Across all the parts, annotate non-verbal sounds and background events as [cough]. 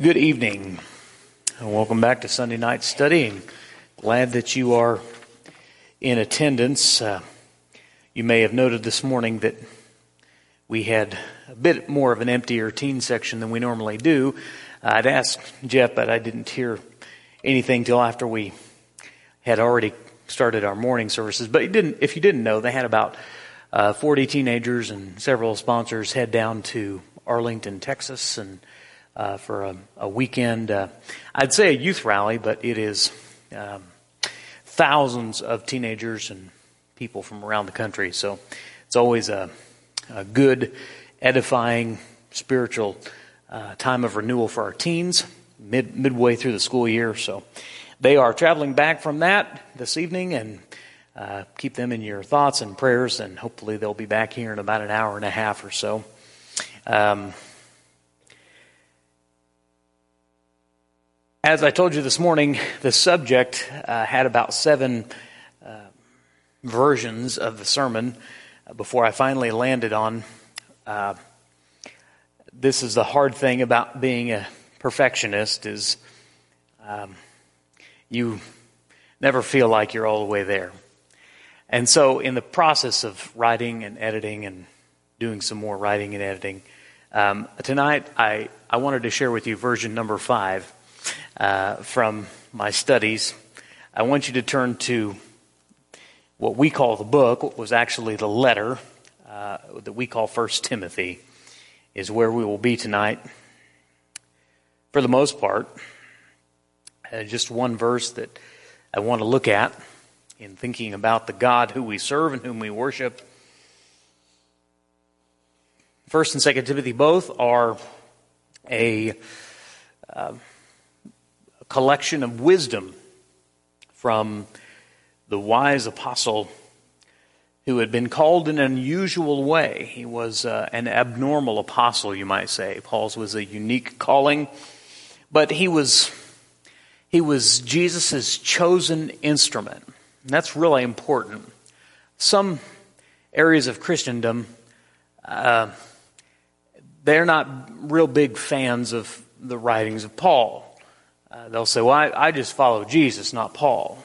Good evening, and welcome back to Sunday night studying. Glad that you are in attendance. Uh, you may have noted this morning that we had a bit more of an emptier teen section than we normally do. I'd asked Jeff, but I didn't hear anything till after we had already started our morning services. But you didn't, if you didn't know, they had about uh, 40 teenagers and several sponsors head down to Arlington, Texas, and uh, for a, a weekend. Uh, I'd say a youth rally, but it is um, thousands of teenagers and people from around the country. So it's always a, a good, edifying, spiritual uh, time of renewal for our teens mid, midway through the school year. So they are traveling back from that this evening and uh, keep them in your thoughts and prayers, and hopefully they'll be back here in about an hour and a half or so. Um, As I told you this morning, the subject uh, had about seven uh, versions of the sermon before I finally landed on. Uh, this is the hard thing about being a perfectionist is um, you never feel like you're all the way there. And so, in the process of writing and editing and doing some more writing and editing, um, tonight I, I wanted to share with you version number five uh, from my studies, I want you to turn to what we call the book, what was actually the letter uh, that we call First Timothy, is where we will be tonight. For the most part, uh, just one verse that I want to look at in thinking about the God who we serve and whom we worship. First and Second Timothy both are a uh, collection of wisdom from the wise apostle who had been called in an unusual way. He was uh, an abnormal apostle, you might say. Paul's was a unique calling, but he was he was Jesus' chosen instrument. And that's really important. Some areas of Christendom, uh, they're not real big fans of the writings of Paul. Uh, they'll say, well, I, I just follow Jesus, not Paul.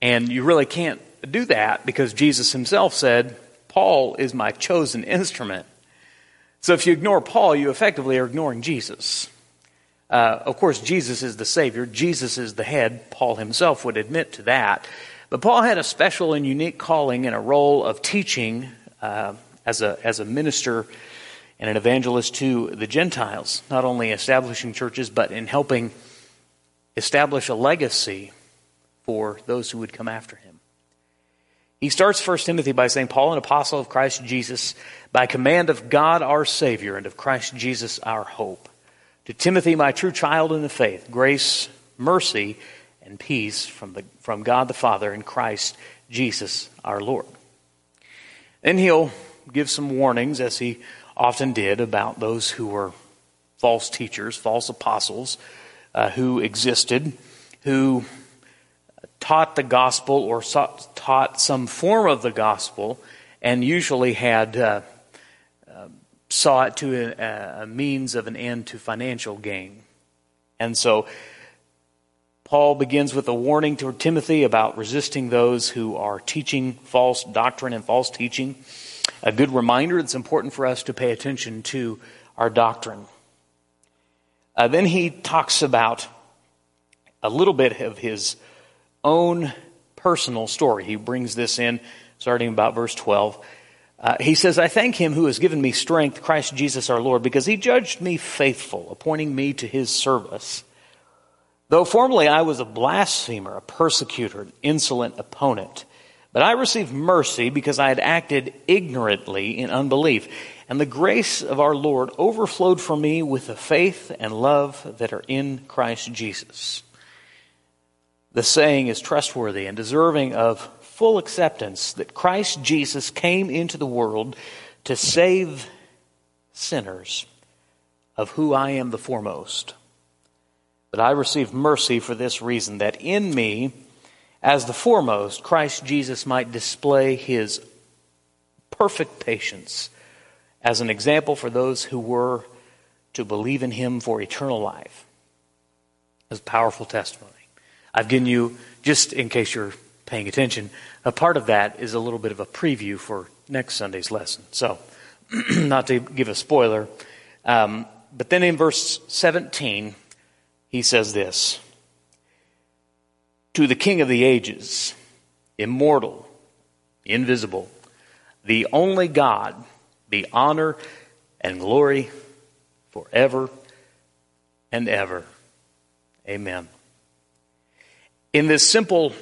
And you really can't do that because Jesus himself said, Paul is my chosen instrument. So if you ignore Paul, you effectively are ignoring Jesus. Uh, of course, Jesus is the Savior, Jesus is the head. Paul himself would admit to that. But Paul had a special and unique calling and a role of teaching uh, as, a, as a minister and an evangelist to the Gentiles, not only establishing churches, but in helping establish a legacy for those who would come after him. He starts 1 Timothy by saying, Paul, an apostle of Christ Jesus, by command of God our Savior and of Christ Jesus our hope. To Timothy, my true child in the faith, grace, mercy, and peace from, the, from God the Father and Christ Jesus our Lord. Then he'll give some warnings, as he often did, about those who were false teachers, false apostles, uh, who existed, who taught the gospel or taught some form of the gospel, and usually had uh, uh, saw it to a, a means of an end to financial gain. And so Paul begins with a warning to Timothy about resisting those who are teaching false doctrine and false teaching. A good reminder it's important for us to pay attention to our doctrine. Uh, then he talks about a little bit of his own personal story. He brings this in starting about verse 12. Uh, he says, I thank him who has given me strength, Christ Jesus our Lord, because he judged me faithful, appointing me to his service. Though formerly I was a blasphemer, a persecutor, an insolent opponent, but I received mercy because I had acted ignorantly in unbelief. And the grace of our Lord overflowed for me with the faith and love that are in Christ Jesus. The saying is trustworthy and deserving of full acceptance that Christ Jesus came into the world to save sinners, of who I am the foremost. But I received mercy for this reason that in me, as the foremost, Christ Jesus might display his perfect patience as an example for those who were to believe in him for eternal life. That's a powerful testimony. I've given you, just in case you're paying attention, a part of that is a little bit of a preview for next Sunday's lesson. So, [clears throat] not to give a spoiler, um, but then in verse 17, he says this To the King of the ages, immortal, invisible, the only God, be honor and glory forever and ever. Amen. In this simple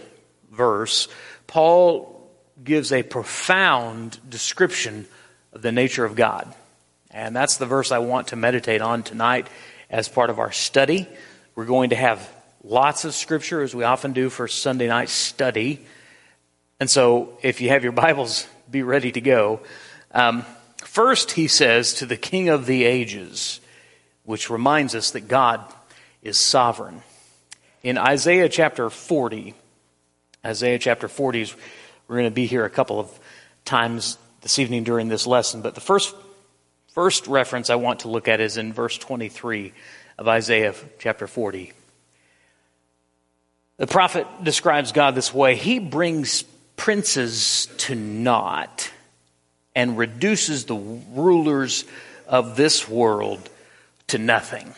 verse, Paul gives a profound description of the nature of God. And that's the verse I want to meditate on tonight as part of our study. We're going to have lots of scripture, as we often do for Sunday night study. And so, if you have your Bibles, be ready to go. Um, first, he says, to the King of the ages, which reminds us that God is sovereign. In Isaiah chapter 40, Isaiah chapter 40 is, we're going to be here a couple of times this evening during this lesson, but the first First reference I want to look at is in verse 23 of Isaiah chapter 40. The prophet describes God this way He brings princes to naught and reduces the rulers of this world to nothing.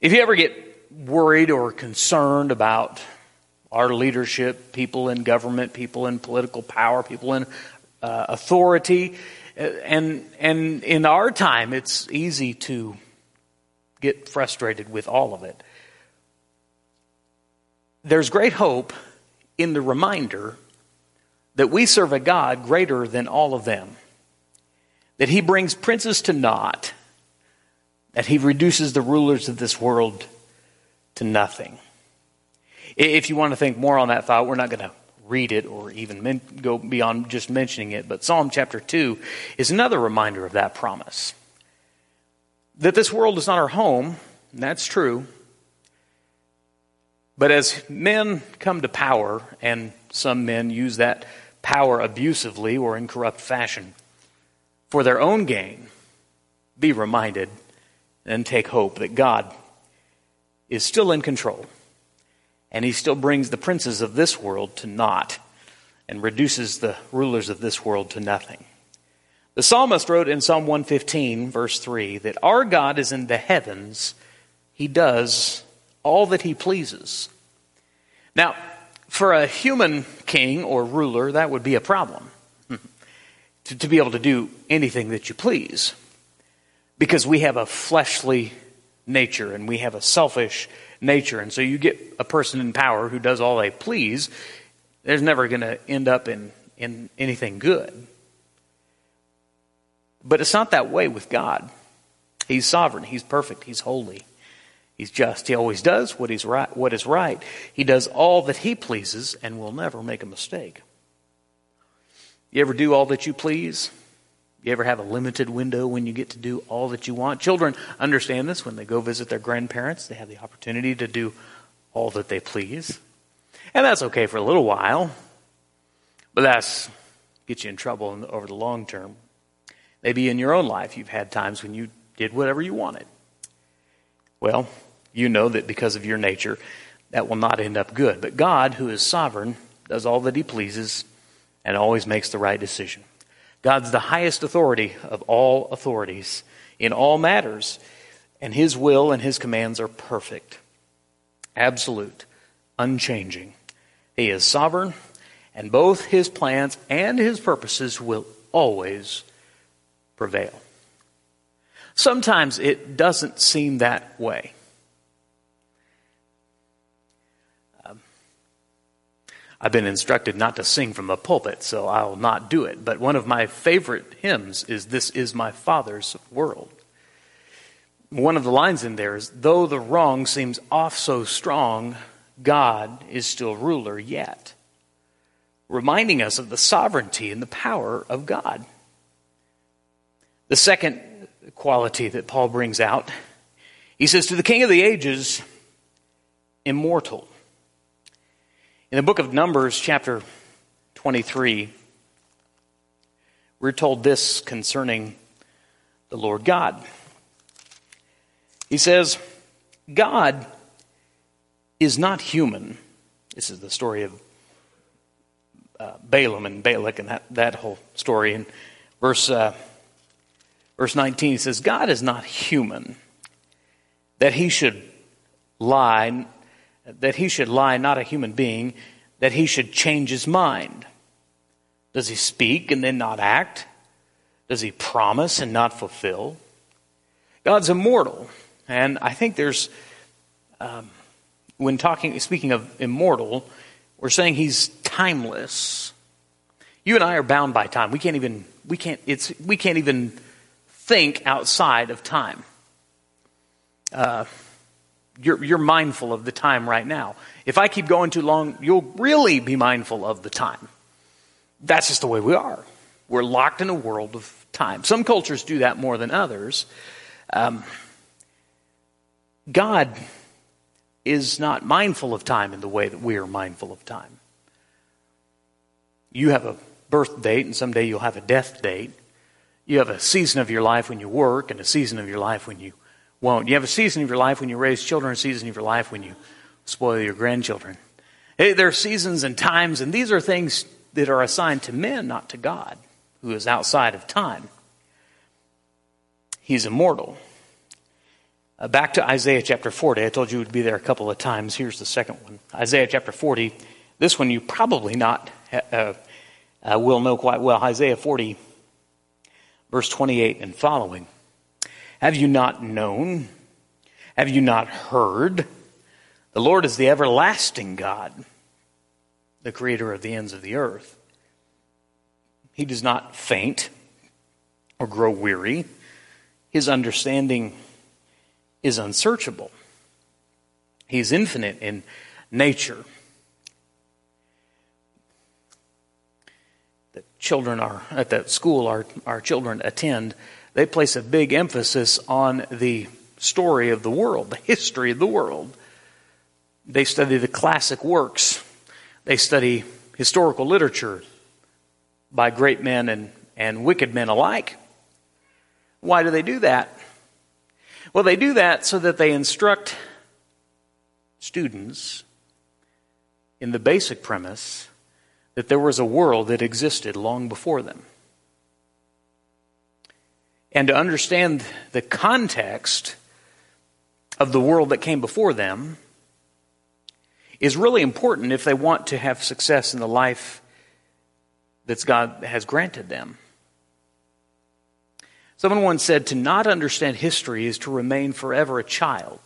If you ever get worried or concerned about our leadership, people in government, people in political power, people in uh, authority, and, and in our time, it's easy to get frustrated with all of it. There's great hope in the reminder that we serve a God greater than all of them, that He brings princes to naught, that He reduces the rulers of this world to nothing. If you want to think more on that thought, we're not going to read it or even men- go beyond just mentioning it, but Psalm chapter 2 is another reminder of that promise. That this world is not our home, that's true. But as men come to power, and some men use that power abusively or in corrupt fashion for their own gain, be reminded and take hope that God is still in control and he still brings the princes of this world to naught and reduces the rulers of this world to nothing. The psalmist wrote in Psalm 115, verse 3, that our God is in the heavens. He does all that he pleases. Now, for a human king or ruler, that would be a problem. [laughs] to, to be able to do anything that you please. Because we have a fleshly nature and we have a selfish nature. And so you get a person in power who does all they please, there's never going to end up in, in anything good. But it's not that way with God. He's sovereign, He's perfect, He's holy. He's just. He always does what, he's right, what is right. He does all that he pleases and will never make a mistake. You ever do all that you please? You ever have a limited window when you get to do all that you want? Children understand this when they go visit their grandparents. They have the opportunity to do all that they please. And that's okay for a little while, but that's gets you in trouble over the long term. Maybe in your own life you've had times when you did whatever you wanted. Well, you know that because of your nature, that will not end up good. But God, who is sovereign, does all that he pleases and always makes the right decision. God's the highest authority of all authorities in all matters, and His will and His commands are perfect, absolute, unchanging. He is sovereign, and both His plans and His purposes will always prevail. Sometimes it doesn't seem that way. I've been instructed not to sing from the pulpit, so I'll not do it. But one of my favorite hymns is This is My Father's World. One of the lines in there is Though the wrong seems off so strong, God is still ruler yet. Reminding us of the sovereignty and the power of God. The second quality that Paul brings out, he says, To the King of the ages, immortal. In the book of Numbers, chapter 23, we're told this concerning the Lord God. He says, God is not human. This is the story of uh, Balaam and Balak and that, that whole story. In verse, uh, verse 19, he says, God is not human that he should lie, that he should lie, not a human being, that he should change his mind. Does he speak and then not act? Does he promise and not fulfill? God's immortal. And I think there's, um, when talking, speaking of immortal, we're saying he's timeless. You and I are bound by time. We can't even, we can't, it's, we can't even think outside of time. Uh, you're, you're mindful of the time right now. If I keep going too long, you'll really be mindful of the time. That's just the way we are. We're locked in a world of time. Some cultures do that more than others. Um, God is not mindful of time in the way that we are mindful of time. You have a birth date, and someday you'll have a death date. You have a season of your life when you work, and a season of your life when you won't. You have a season of your life when you raise children, a season of your life when you spoil your grandchildren. Hey, There are seasons and times, and these are things that are assigned to men, not to God, who is outside of time. He's immortal. Uh, back to Isaiah chapter 40. I told you would be there a couple of times. Here's the second one Isaiah chapter 40. This one you probably not uh, uh, will know quite well. Isaiah 40, verse 28 and following. Have you not known? Have you not heard? The Lord is the everlasting God, the creator of the ends of the earth. He does not faint or grow weary. His understanding is unsearchable. He is infinite in nature. The children are at that school our, our children attend they place a big emphasis on the story of the world, the history of the world. They study the classic works. They study historical literature by great men and, and wicked men alike. Why do they do that? Well, they do that so that they instruct students in the basic premise that there was a world that existed long before them and to understand the context of the world that came before them is really important if they want to have success in the life that God has granted them. Someone once said to not understand history is to remain forever a child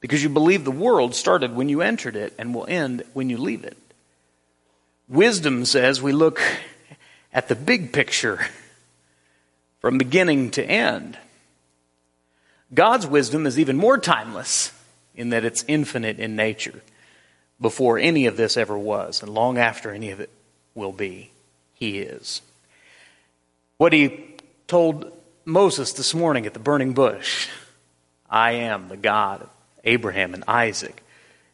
because you believe the world started when you entered it and will end when you leave it. Wisdom says we look at the big picture from beginning to end. God's wisdom is even more timeless in that it's infinite in nature before any of this ever was, and long after any of it will be. He is. What he told Moses this morning at the burning bush I am the God of Abraham and Isaac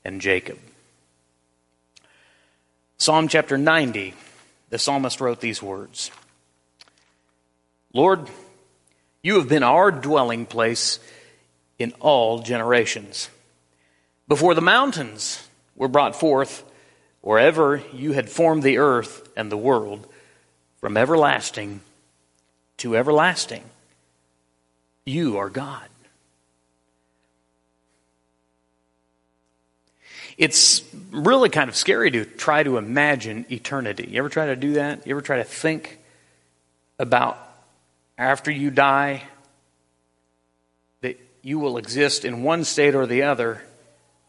and Jacob. Psalm chapter 90, the psalmist wrote these words. Lord, you have been our dwelling place in all generations. Before the mountains were brought forth, or ever you had formed the earth and the world, from everlasting to everlasting, you are God. It's really kind of scary to try to imagine eternity. You ever try to do that? You ever try to think about after you die that you will exist in one state or the other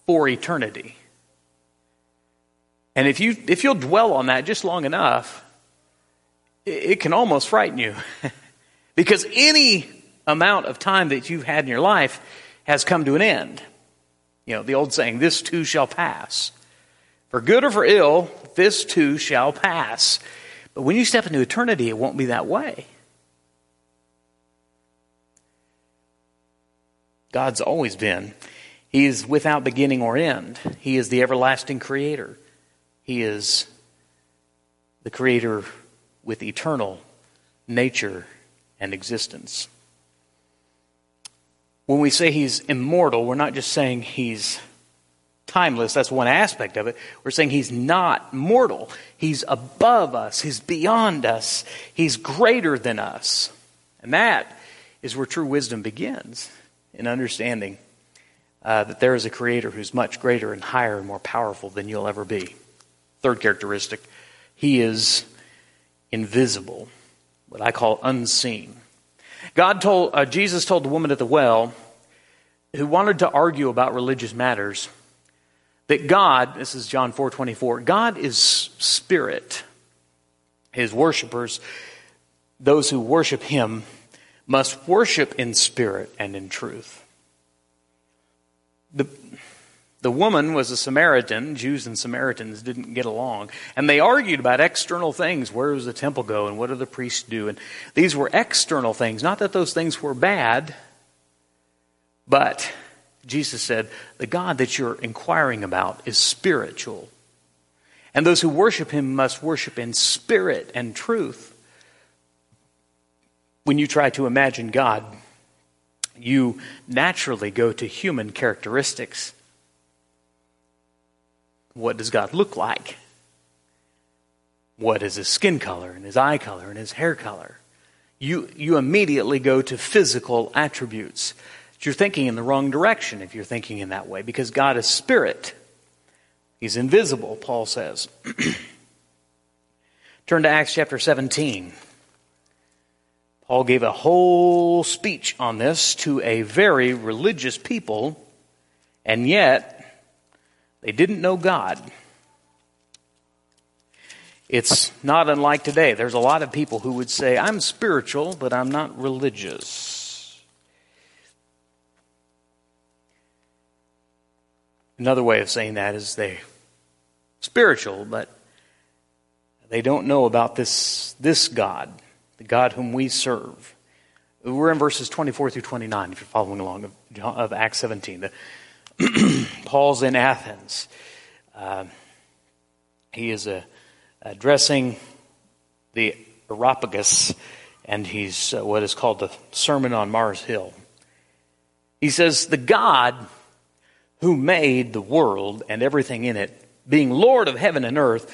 for eternity. And if you if you'll dwell on that just long enough, it, can almost frighten you. [laughs] because any amount of time that you've had in your life has come to an end. You know, the old saying, this too shall pass. For good or for ill, this too shall pass. But when you step into eternity, it won't be that way. God's always been. He is without beginning or end. He is the everlasting creator. He is the creator with eternal nature and existence. when we say he's immortal, we're not just saying he's timeless. That's one aspect of it. We're saying he's not mortal. He's above us. He's beyond us. He's greater than us. And that is where true wisdom begins in understanding uh, that there is a creator who's much greater and higher and more powerful than you'll ever be. Third characteristic, he is invisible, what I call unseen. God told, uh, Jesus told the woman at the well who wanted to argue about religious matters that God, this is John 4:24, God is spirit. His worshipers, those who worship him, must worship in spirit and in truth. The, the woman was a Samaritan. Jews and Samaritans didn't get along. And they argued about external things. Where does the temple go? And what do the priests do? And these were external things. Not that those things were bad, but Jesus said, the God that you're inquiring about is spiritual. And those who worship him must worship in spirit and truth. When you try to imagine God, you naturally go to human characteristics. What does God look like? What is his skin color and his eye color and his hair color? You, you immediately go to physical attributes. You're thinking in the wrong direction if you're thinking in that way because God is spirit. He's invisible, Paul says. [clears throat] Turn to Acts chapter 17. Paul gave a whole speech on this to a very religious people, and yet they didn't know God. It's not unlike today. There's a lot of people who would say, I'm spiritual, but I'm not religious. Another way of saying that is they're spiritual, but they don't know about this, this God the God whom we serve. We're in verses 24 through 29, if you're following along, of, of Acts 17. The, [clears throat] Paul's in Athens. Uh, he is uh, addressing the Areopagus, and he's uh, what is called the Sermon on Mars Hill. He says, The God who made the world and everything in it, being Lord of heaven and earth,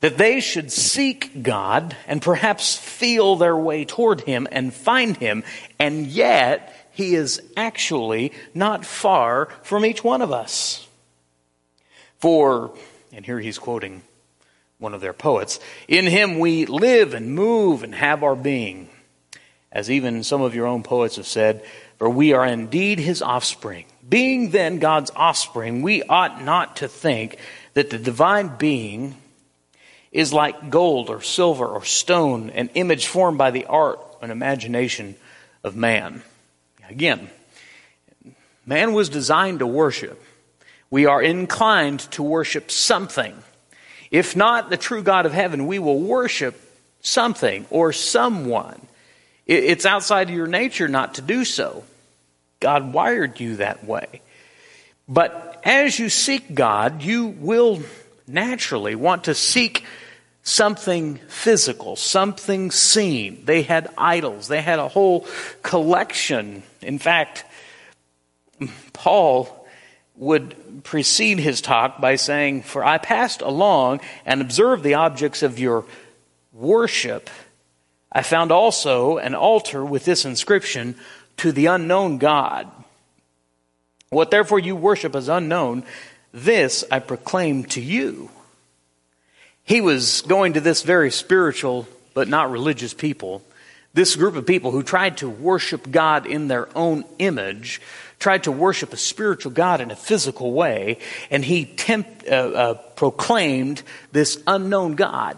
that they should seek God and perhaps feel their way toward Him and find Him, and yet He is actually not far from each one of us. For, and here he's quoting one of their poets, in Him we live and move and have our being. As even some of your own poets have said, for we are indeed His offspring. Being then God's offspring, we ought not to think that the divine being is like gold or silver or stone, an image formed by the art and imagination of man. Again, man was designed to worship. We are inclined to worship something. If not the true God of heaven, we will worship something or someone. It's outside of your nature not to do so. God wired you that way. But as you seek God, you will naturally want to seek something physical, something seen. They had idols, they had a whole collection. In fact, Paul would precede his talk by saying, For I passed along and observed the objects of your worship. I found also an altar with this inscription, To the unknown God. What therefore you worship as unknown, this I proclaim to you. He was going to this very spiritual but not religious people, this group of people who tried to worship God in their own image, tried to worship a spiritual God in a physical way, and he uh, uh, proclaimed this unknown God,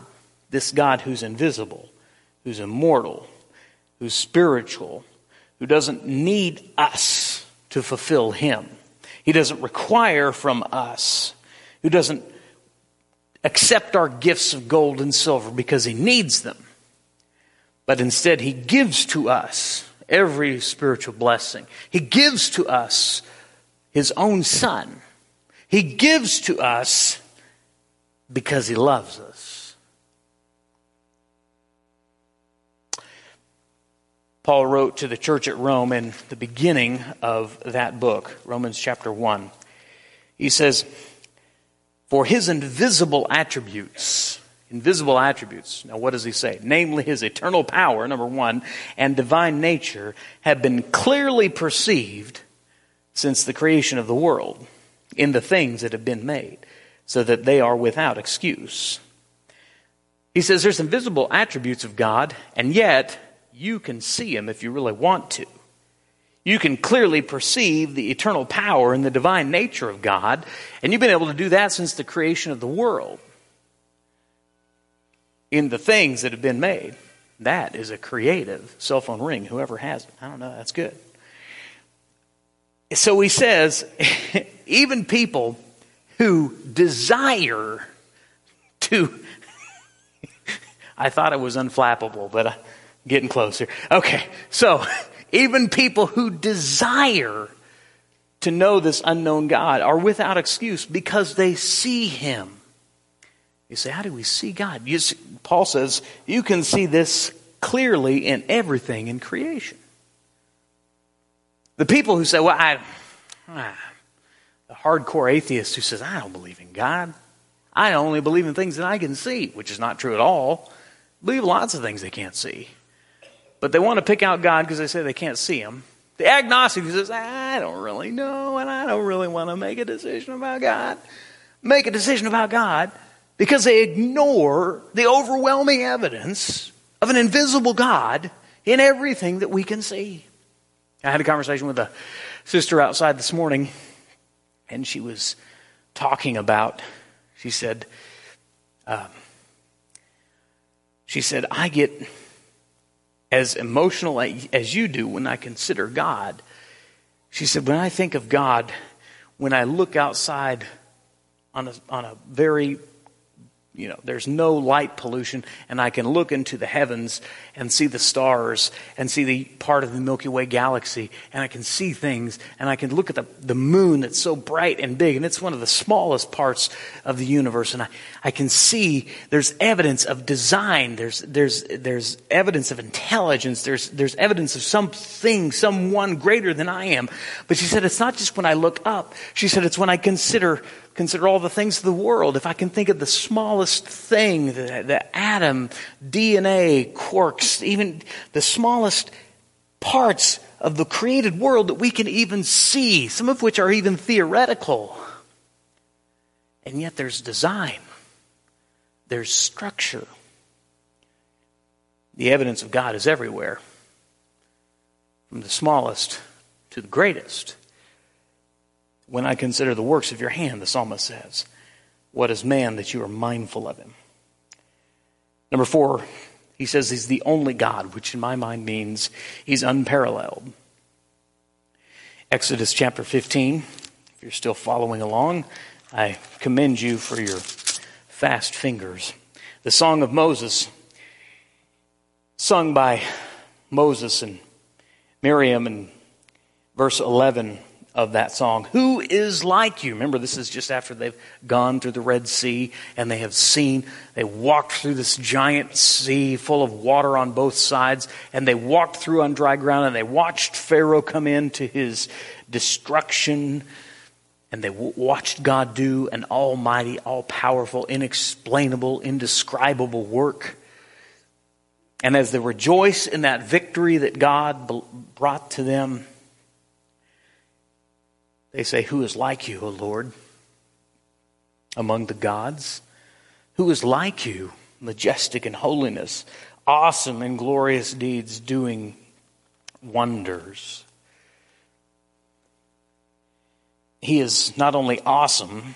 this God who's invisible, who's immortal, who's spiritual, who doesn't need us to fulfill him. He doesn't require from us, who doesn't accept our gifts of gold and silver because he needs them, but instead he gives to us every spiritual blessing. He gives to us his own son. He gives to us because he loves us. Paul wrote to the church at Rome in the beginning of that book, Romans chapter 1. He says, For his invisible attributes, invisible attributes, now what does he say? Namely, his eternal power, number one, and divine nature have been clearly perceived since the creation of the world in the things that have been made, so that they are without excuse. He says there's invisible attributes of God, and yet you can see him if you really want to you can clearly perceive the eternal power and the divine nature of God, and you've been able to do that since the creation of the world in the things that have been made. That is a creative cell phone ring, whoever has it. I don't know, that's good. So he says, [laughs] even people who desire to, [laughs] I thought it was unflappable, but I'm getting closer. Okay, so [laughs] even people who desire to know this unknown God are without excuse because they see Him. You say, How do we see God? See, Paul says, You can see this clearly in everything in creation. The people who say, Well, I. Ah, the hardcore atheist who says, I don't believe in God. I only believe in things that I can see, which is not true at all. believe lots of things they can't see. But they want to pick out God because they say they can't see Him. The agnostic who says, I don't really know, and I don't really want to make a decision about God. Make a decision about God because they ignore the overwhelming evidence of an invisible God in everything that we can see. I had a conversation with a sister outside this morning, and she was talking about, she said, um, she said, I get as emotional as you do when I consider God. She said, When I think of God, when I look outside on a, on a very you know, there's no light pollution, and I can look into the heavens and see the stars and see the part of the Milky Way galaxy, and I can see things, and I can look at the, the moon that's so bright and big, and it's one of the smallest parts of the universe, and I, I can see there's evidence of design, there's, there's, there's evidence of intelligence, there's, there's evidence of something, someone greater than I am. But she said, it's not just when I look up, she said, it's when I consider consider all the things of the world, if I can think of the smallest thing, the, the atom, DNA, quarks, even the smallest parts of the created world that we can even see, some of which are even theoretical. And yet there's design, there's structure. The evidence of God is everywhere, from the smallest to the greatest when I consider the works of your hand, the psalmist says. What is man that you are mindful of him? Number four, he says he's the only God, which in my mind means he's unparalleled. Exodus chapter 15, if you're still following along, I commend you for your fast fingers. The Song of Moses, sung by Moses and Miriam in verse 11 of that song. Who is like you? Remember, this is just after they've gone through the Red Sea and they have seen, they walked through this giant sea full of water on both sides, and they walked through on dry ground and they watched Pharaoh come into his destruction. And they watched God do an almighty, all powerful, inexplainable, indescribable work. And as they rejoice in that victory that God brought to them, they say, Who is like you, O Lord, among the gods? Who is like you, majestic in holiness, awesome in glorious deeds, doing wonders? He is not only awesome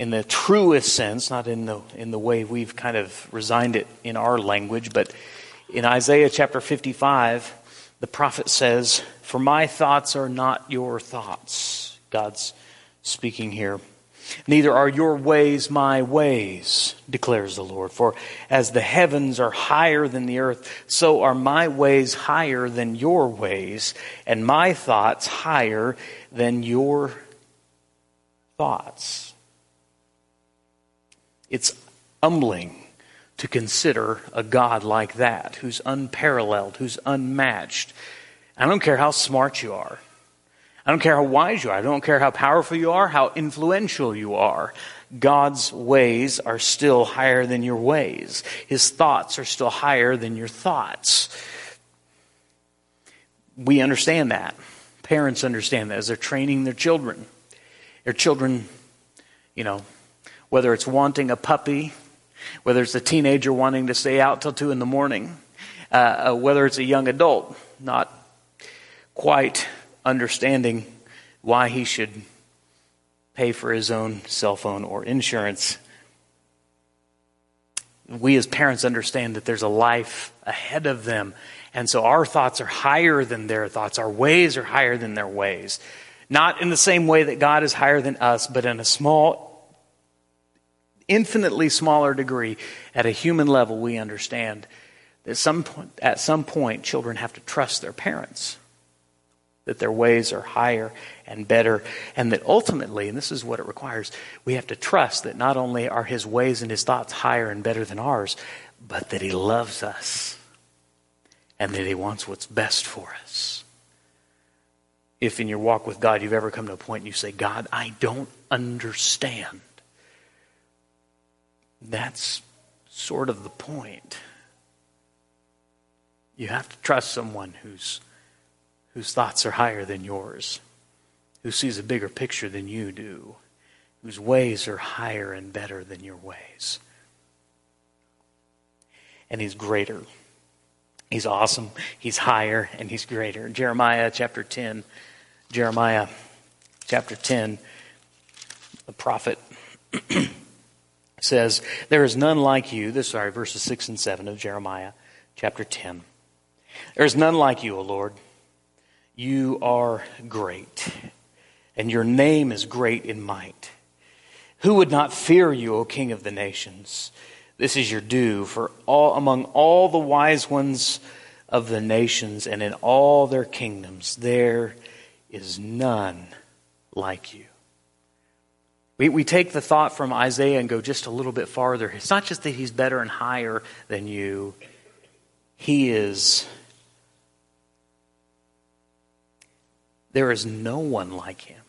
in the truest sense, not in the, in the way we've kind of resigned it in our language, but in Isaiah chapter 55, the prophet says, For my thoughts are not your thoughts. God's speaking here. Neither are your ways my ways, declares the Lord. For as the heavens are higher than the earth, so are my ways higher than your ways, and my thoughts higher than your thoughts. It's humbling to consider a God like that, who's unparalleled, who's unmatched. I don't care how smart you are. I don't care how wise you are. I don't care how powerful you are, how influential you are. God's ways are still higher than your ways. His thoughts are still higher than your thoughts. We understand that. Parents understand that as they're training their children. Their children, you know, whether it's wanting a puppy whether it's a teenager wanting to stay out till 2 in the morning, uh, uh, whether it's a young adult not quite understanding why he should pay for his own cell phone or insurance. We as parents understand that there's a life ahead of them. And so our thoughts are higher than their thoughts. Our ways are higher than their ways. Not in the same way that God is higher than us, but in a small infinitely smaller degree, at a human level, we understand that some point, at some point children have to trust their parents, that their ways are higher and better, and that ultimately, and this is what it requires, we have to trust that not only are his ways and his thoughts higher and better than ours, but that he loves us and that he wants what's best for us. If in your walk with God you've ever come to a point and you say, God, I don't understand that's sort of the point. You have to trust someone whose, whose thoughts are higher than yours, who sees a bigger picture than you do, whose ways are higher and better than your ways. And he's greater. He's awesome. He's higher and he's greater. Jeremiah chapter 10. Jeremiah chapter 10, the prophet [clears throat] says, There is none like you. This, sorry, verses 6 and 7 of Jeremiah chapter 10. There is none like you, O Lord. You are great, and your name is great in might. Who would not fear you, O King of the nations? This is your due, for all among all the wise ones of the nations and in all their kingdoms, there is none like you. We, we take the thought from Isaiah and go just a little bit farther. It's not just that he's better and higher than you, he is. There is no one like him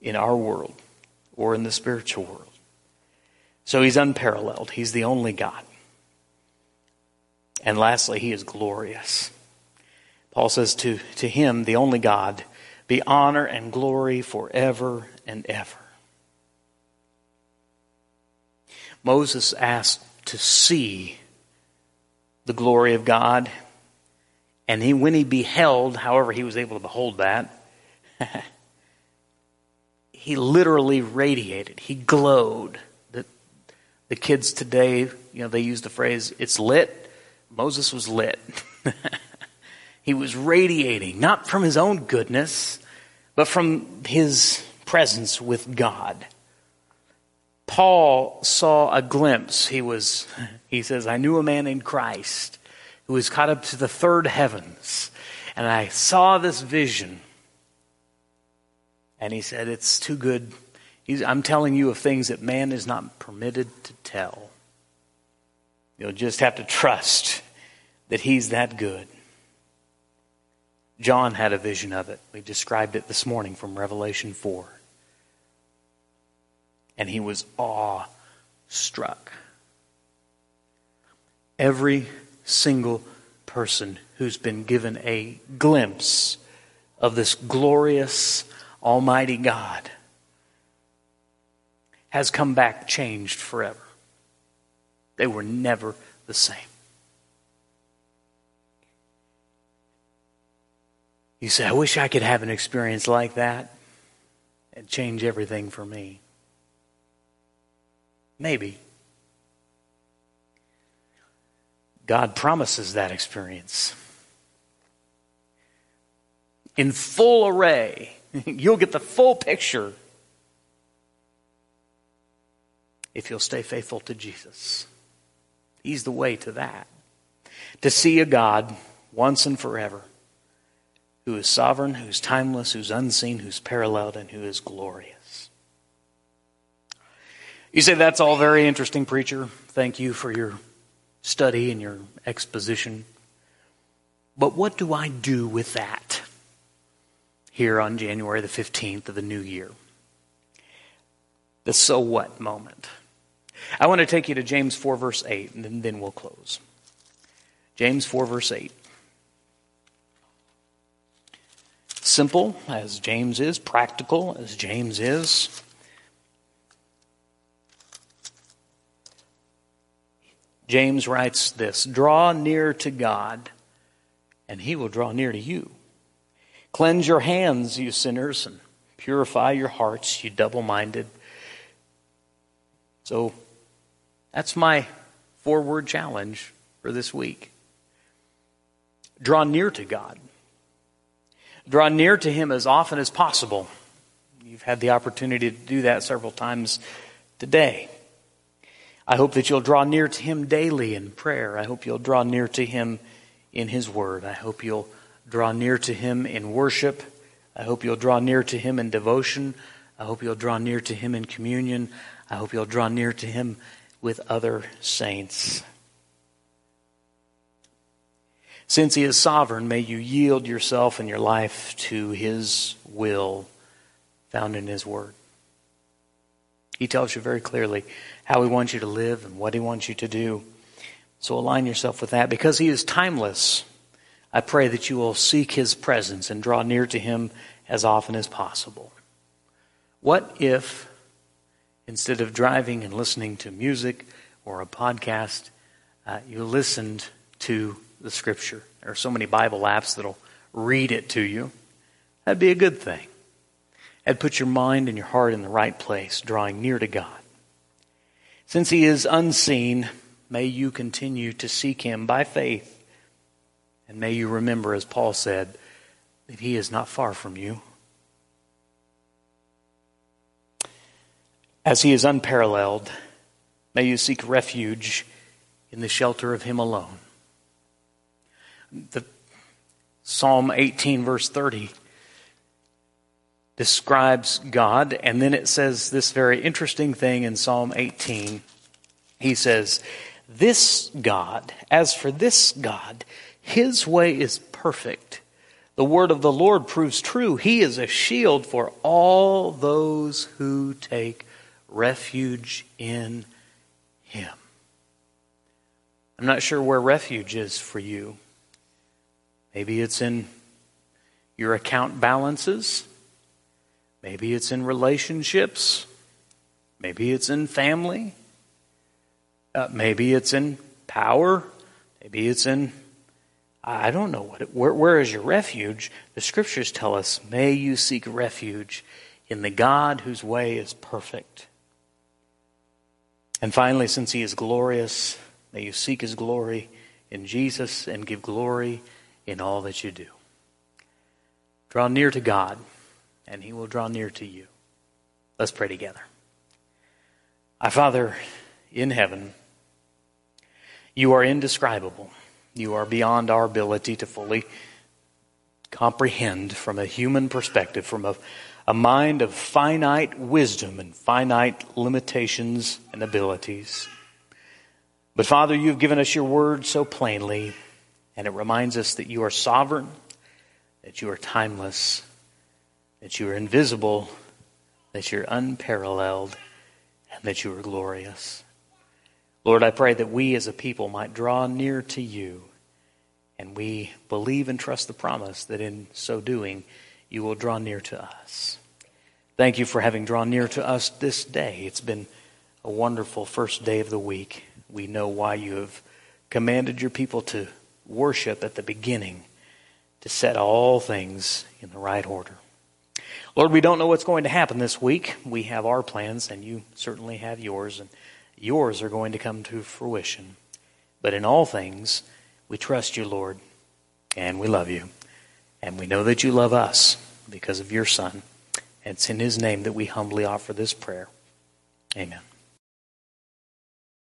in our world or in the spiritual world. So he's unparalleled. He's the only God. And lastly, he is glorious. Paul says to, to him, the only God, be honor and glory forever and ever. Moses asked to see the glory of God. And he, when he beheld, however he was able to behold that, [laughs] he literally radiated. He glowed. The, the kids today, you know, they use the phrase, it's lit. Moses was lit. [laughs] he was radiating, not from his own goodness, but from his presence with God. Paul saw a glimpse. He was, he says, I knew a man in Christ who was caught up to the third heavens. And I saw this vision. And he said, It's too good. He's, I'm telling you of things that man is not permitted to tell. You'll just have to trust that he's that good. John had a vision of it. We described it this morning from Revelation 4 and he was awe-struck. Every single person who's been given a glimpse of this glorious, almighty God has come back changed forever. They were never the same. You say, I wish I could have an experience like that and change everything for me. Maybe. God promises that experience. In full array, [laughs] you'll get the full picture if you'll stay faithful to Jesus. He's the way to that. To see a God once and forever who is sovereign, who's timeless, who's unseen, who's paralleled, and who is glorious. You say, that's all very interesting, preacher. Thank you for your study and your exposition. But what do I do with that here on January the 15th of the new year? The so what moment. I want to take you to James 4, verse 8, and then we'll close. James 4, verse 8. Simple as James is, practical as James is. James writes this Draw near to God, and he will draw near to you. Cleanse your hands, you sinners, and purify your hearts, you double minded. So that's my four word challenge for this week. Draw near to God. Draw near to Him as often as possible. You've had the opportunity to do that several times today. I hope that you'll draw near to Him daily in prayer. I hope you'll draw near to Him in His Word. I hope you'll draw near to Him in worship. I hope you'll draw near to Him in devotion. I hope you'll draw near to Him in communion. I hope you'll draw near to Him with other saints. Since He is sovereign, may you yield yourself and your life to His will found in His Word. He tells you very clearly how He wants you to live and what He wants you to do. So align yourself with that. Because He is timeless, I pray that you will seek His presence and draw near to Him as often as possible. What if, instead of driving and listening to music or a podcast, uh, you listened to the scripture. There are so many Bible apps that'll read it to you. That'd be a good thing. That'd put your mind and your heart in the right place, drawing near to God. Since He is unseen, may you continue to seek Him by faith. And may you remember, as Paul said, that He is not far from you. As He is unparalleled, may you seek refuge in the shelter of Him alone the Psalm 18, verse 30, describes God, and then it says this very interesting thing in Psalm 18. He says, This God, as for this God, his way is perfect. The word of the Lord proves true. He is a shield for all those who take refuge in him. I'm not sure where refuge is for you. Maybe it's in your account balances. Maybe it's in relationships. Maybe it's in family. Uh, maybe it's in power. Maybe it's in, I don't know what. It, where, where is your refuge? The scriptures tell us, may you seek refuge in the God whose way is perfect. And finally, since he is glorious, may you seek his glory in Jesus and give glory in all that you do. Draw near to God, and He will draw near to you. Let's pray together. Our Father in heaven, you are indescribable. You are beyond our ability to fully comprehend from a human perspective, from a, a mind of finite wisdom and finite limitations and abilities. But Father, you've given us your word so plainly and it reminds us that you are sovereign, that you are timeless, that you are invisible, that you're unparalleled, and that you are glorious. Lord, I pray that we as a people might draw near to you, and we believe and trust the promise that in so doing, you will draw near to us. Thank you for having drawn near to us this day. It's been a wonderful first day of the week. We know why you have commanded your people to worship at the beginning to set all things in the right order. Lord, we don't know what's going to happen this week. We have our plans, and you certainly have yours, and yours are going to come to fruition. But in all things, we trust you, Lord, and we love you. And we know that you love us because of your Son. It's in his name that we humbly offer this prayer. Amen.